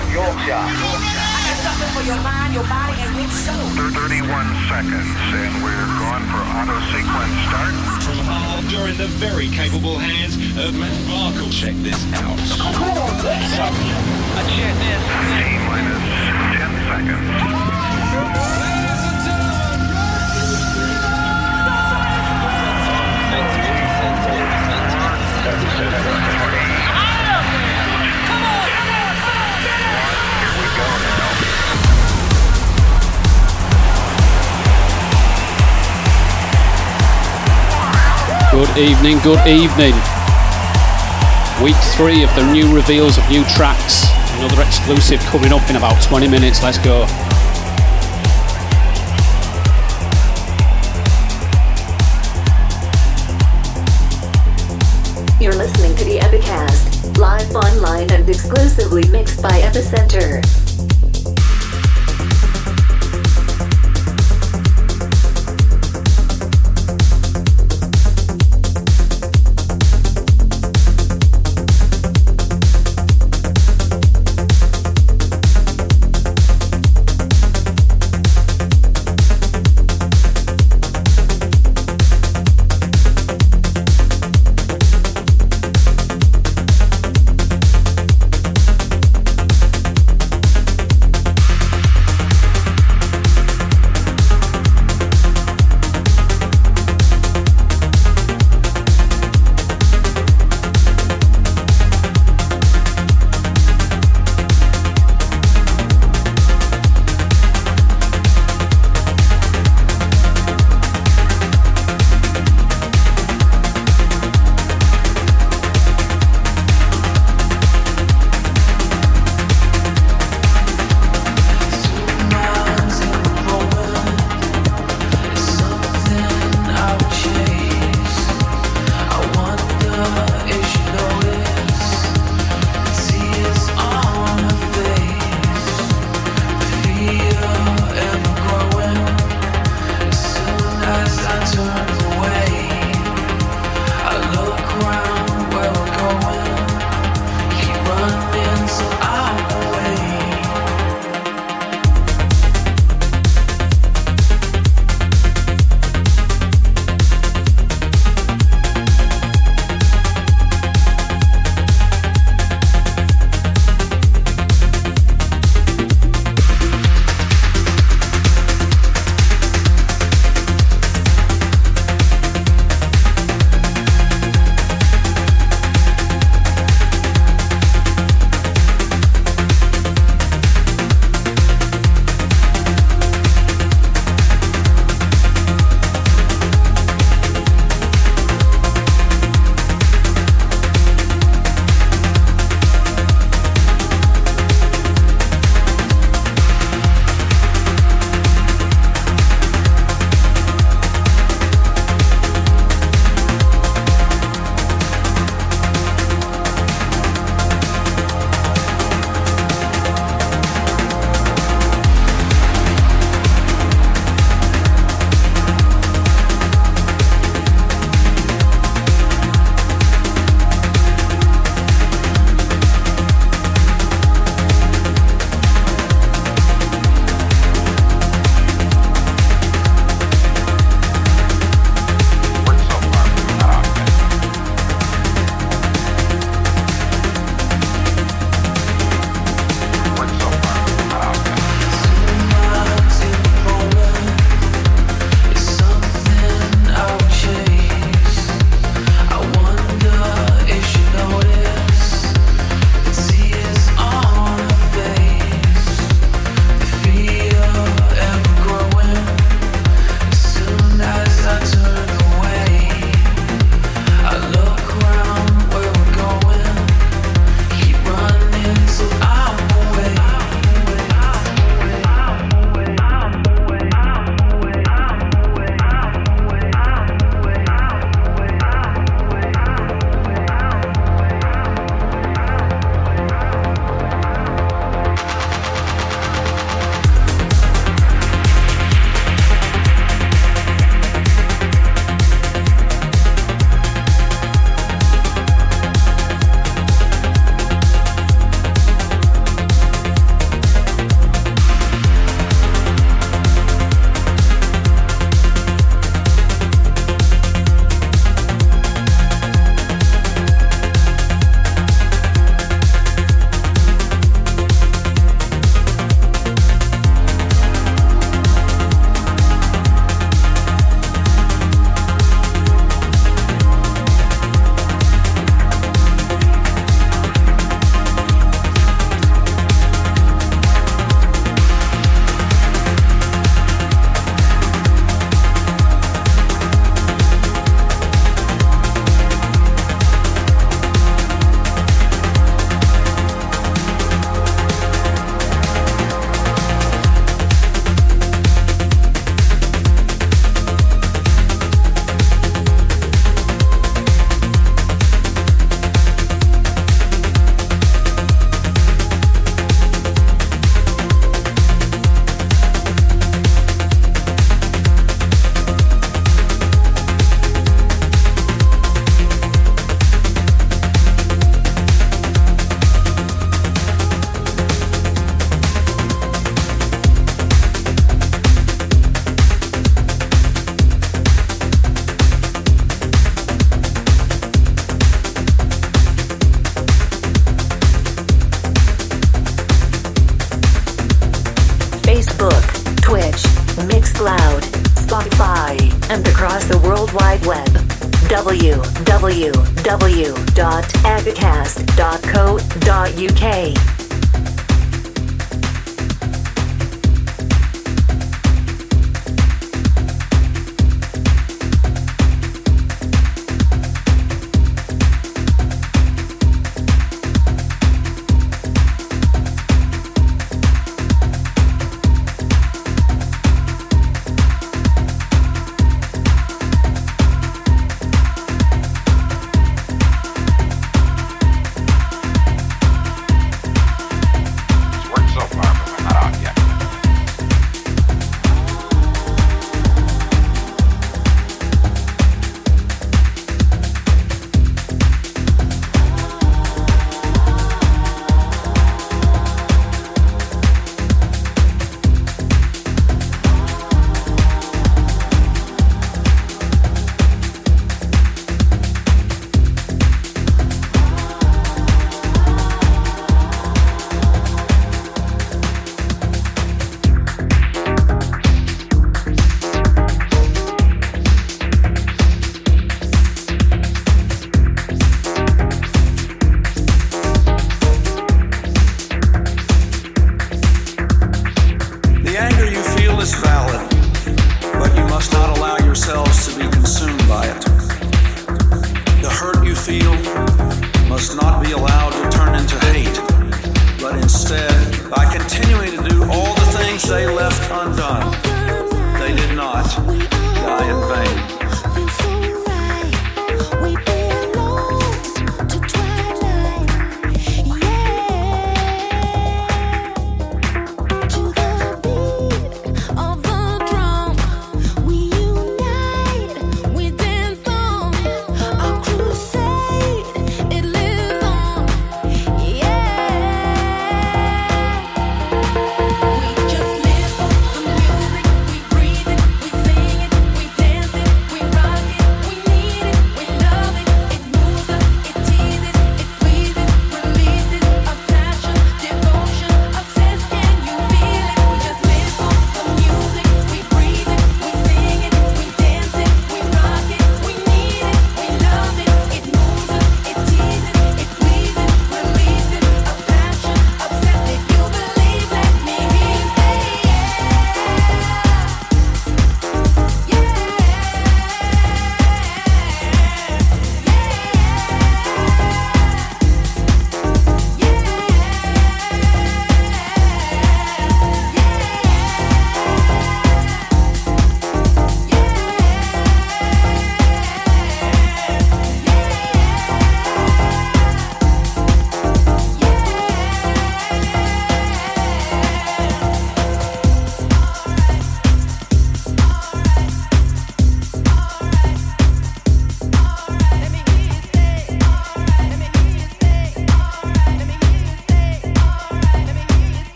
West Yorkshire. I got something for your mind, your body, and your soul. 31 seconds, and we're going for auto sequence start. Uh, From Hull, you're in the very capable hands of Matt Barkle. Check this out. Come on, check this. T minus 10 seconds. Here Good evening, good evening. Week three of the new reveals of new tracks. Another exclusive coming up in about 20 minutes. Let's go. You're listening to the Epicast, live online and exclusively mixed by Epicentre.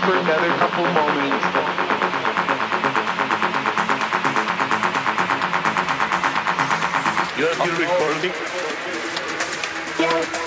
For another couple moments. You are still recording? It's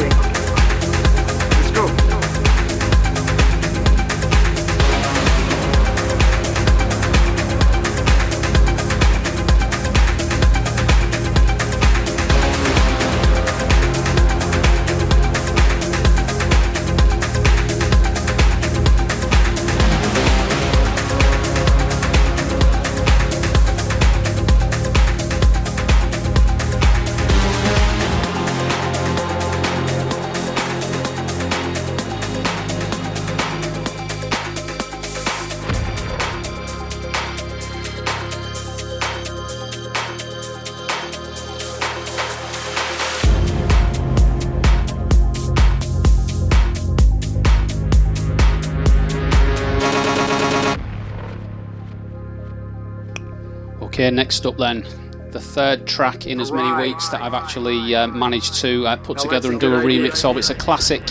District. Okay, next up then, the third track in as many weeks that I've actually uh, managed to uh, put together and do a remix of. It's a classic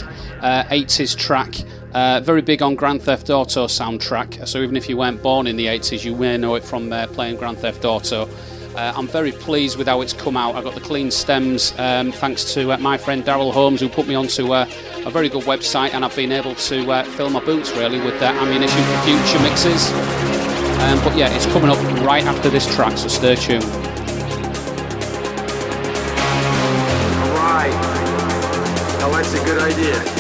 uh, 80s track, uh, very big on Grand Theft Auto soundtrack. So even if you weren't born in the 80s, you may know it from uh, playing Grand Theft Auto. Uh, I'm very pleased with how it's come out. I got the clean stems um, thanks to my friend Daryl Holmes, who put me onto a very good website, and I've been able to fill my boots really with ammunition for future mixes. Um, but yeah, it's coming up right after this track, so stay tuned. Alright. Now that's a good idea.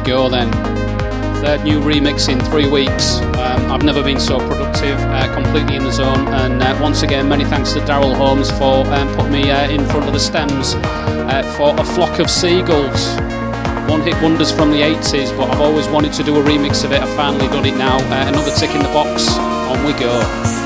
Go then. Third new remix in three weeks. Um, I've never been so productive, uh, completely in the zone. And uh, once again, many thanks to Daryl Holmes for um, putting me uh, in front of the stems uh, for A Flock of Seagulls. One hit wonders from the 80s, but I've always wanted to do a remix of it. I've finally done it now. Uh, another tick in the box. On we go.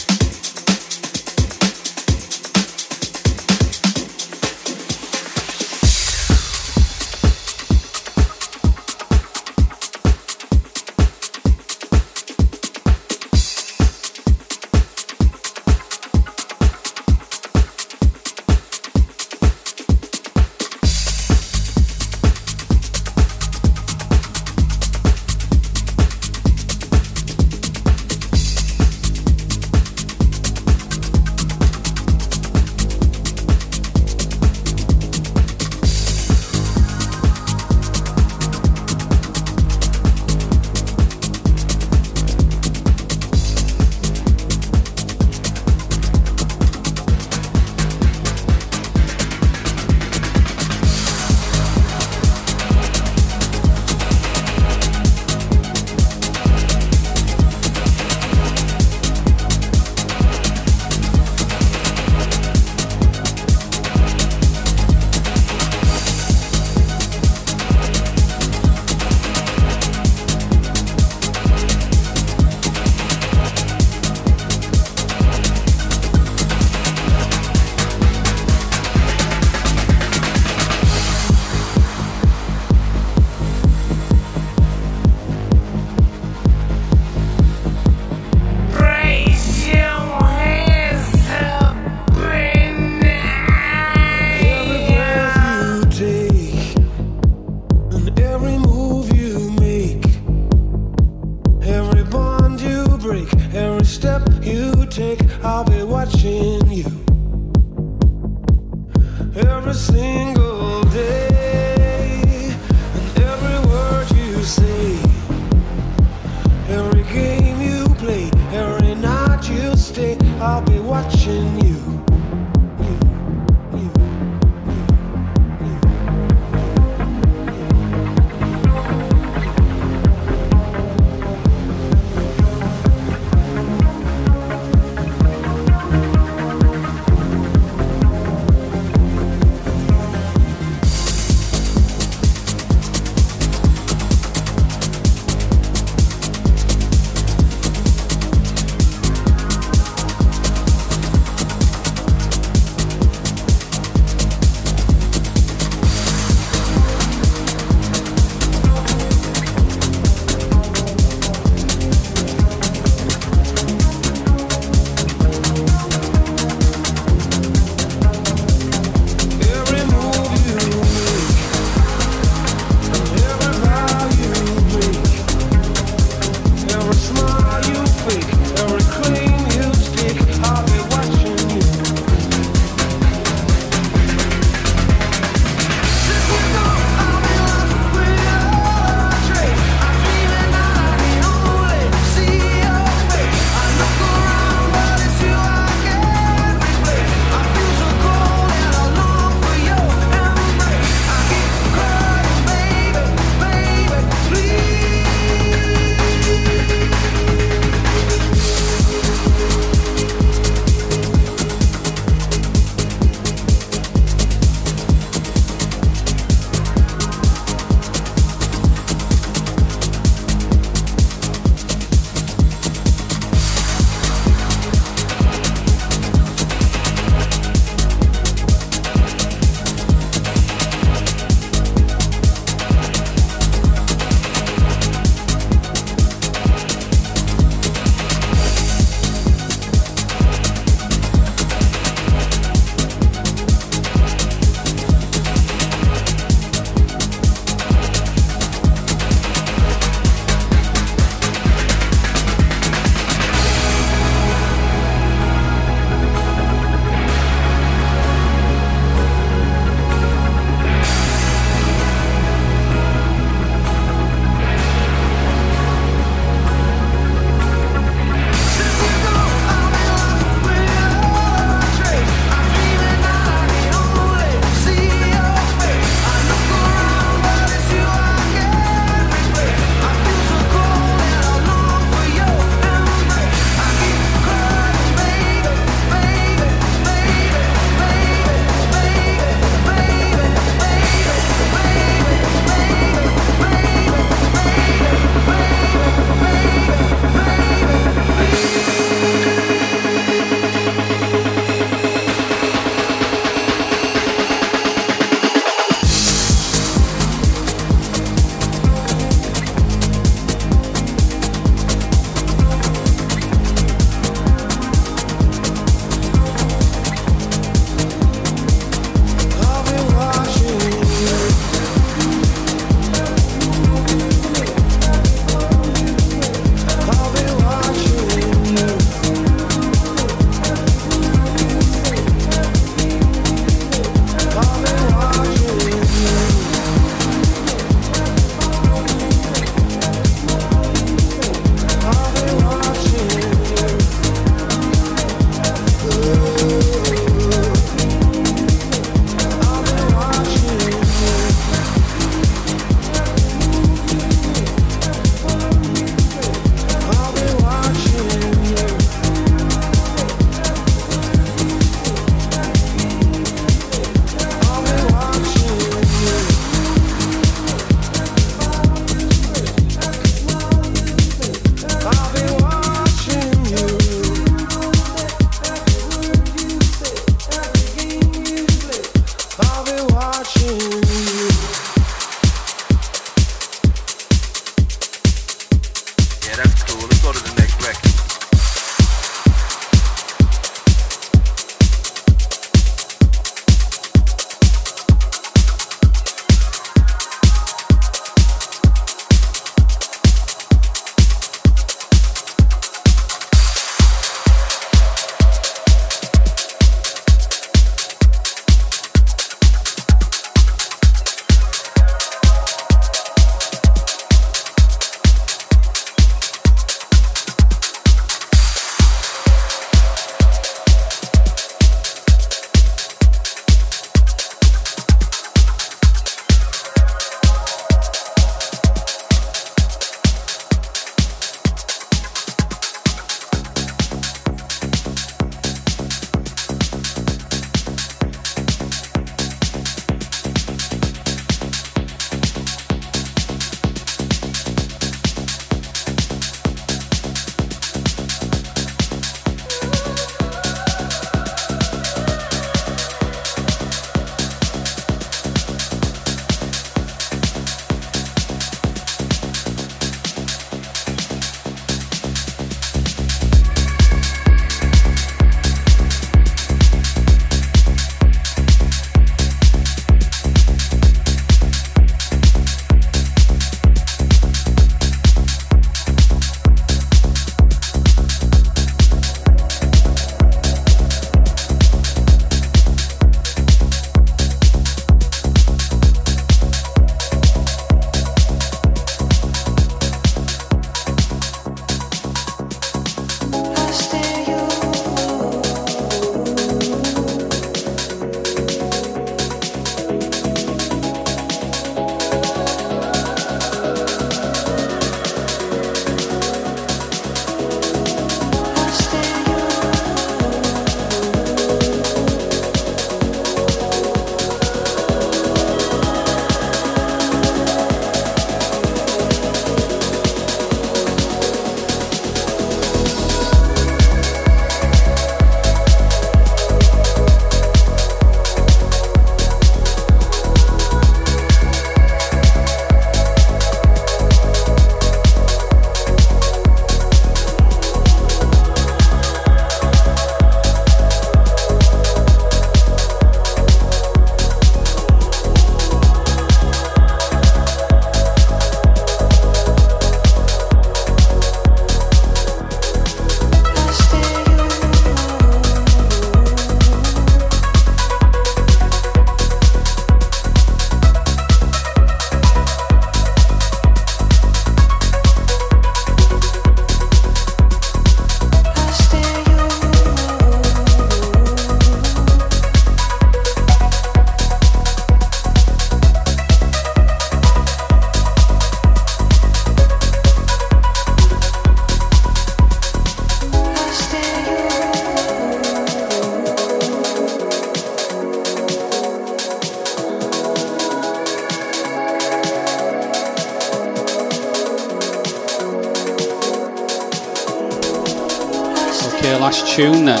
Tune then.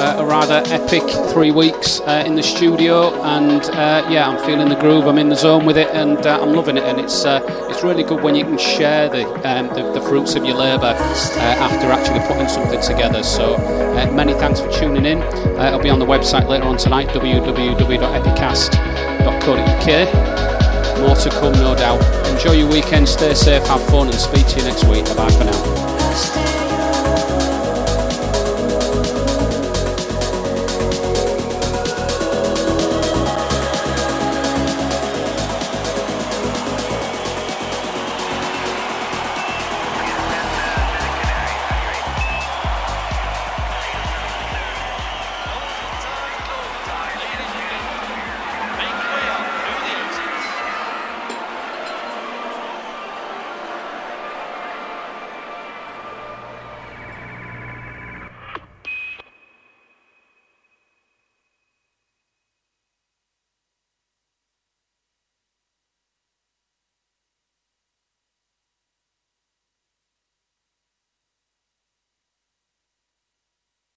Uh, a rather epic three weeks uh, in the studio, and uh, yeah, I'm feeling the groove. I'm in the zone with it, and uh, I'm loving it. And it's uh, it's really good when you can share the um, the, the, fruits of your labour uh, after actually putting something together. So many thanks for tuning in. it'll be on the website later on tonight, www.epicast.co.uk. More to come, no doubt. Enjoy your weekend, stay safe, have fun, and speak to you next week. Bye for now.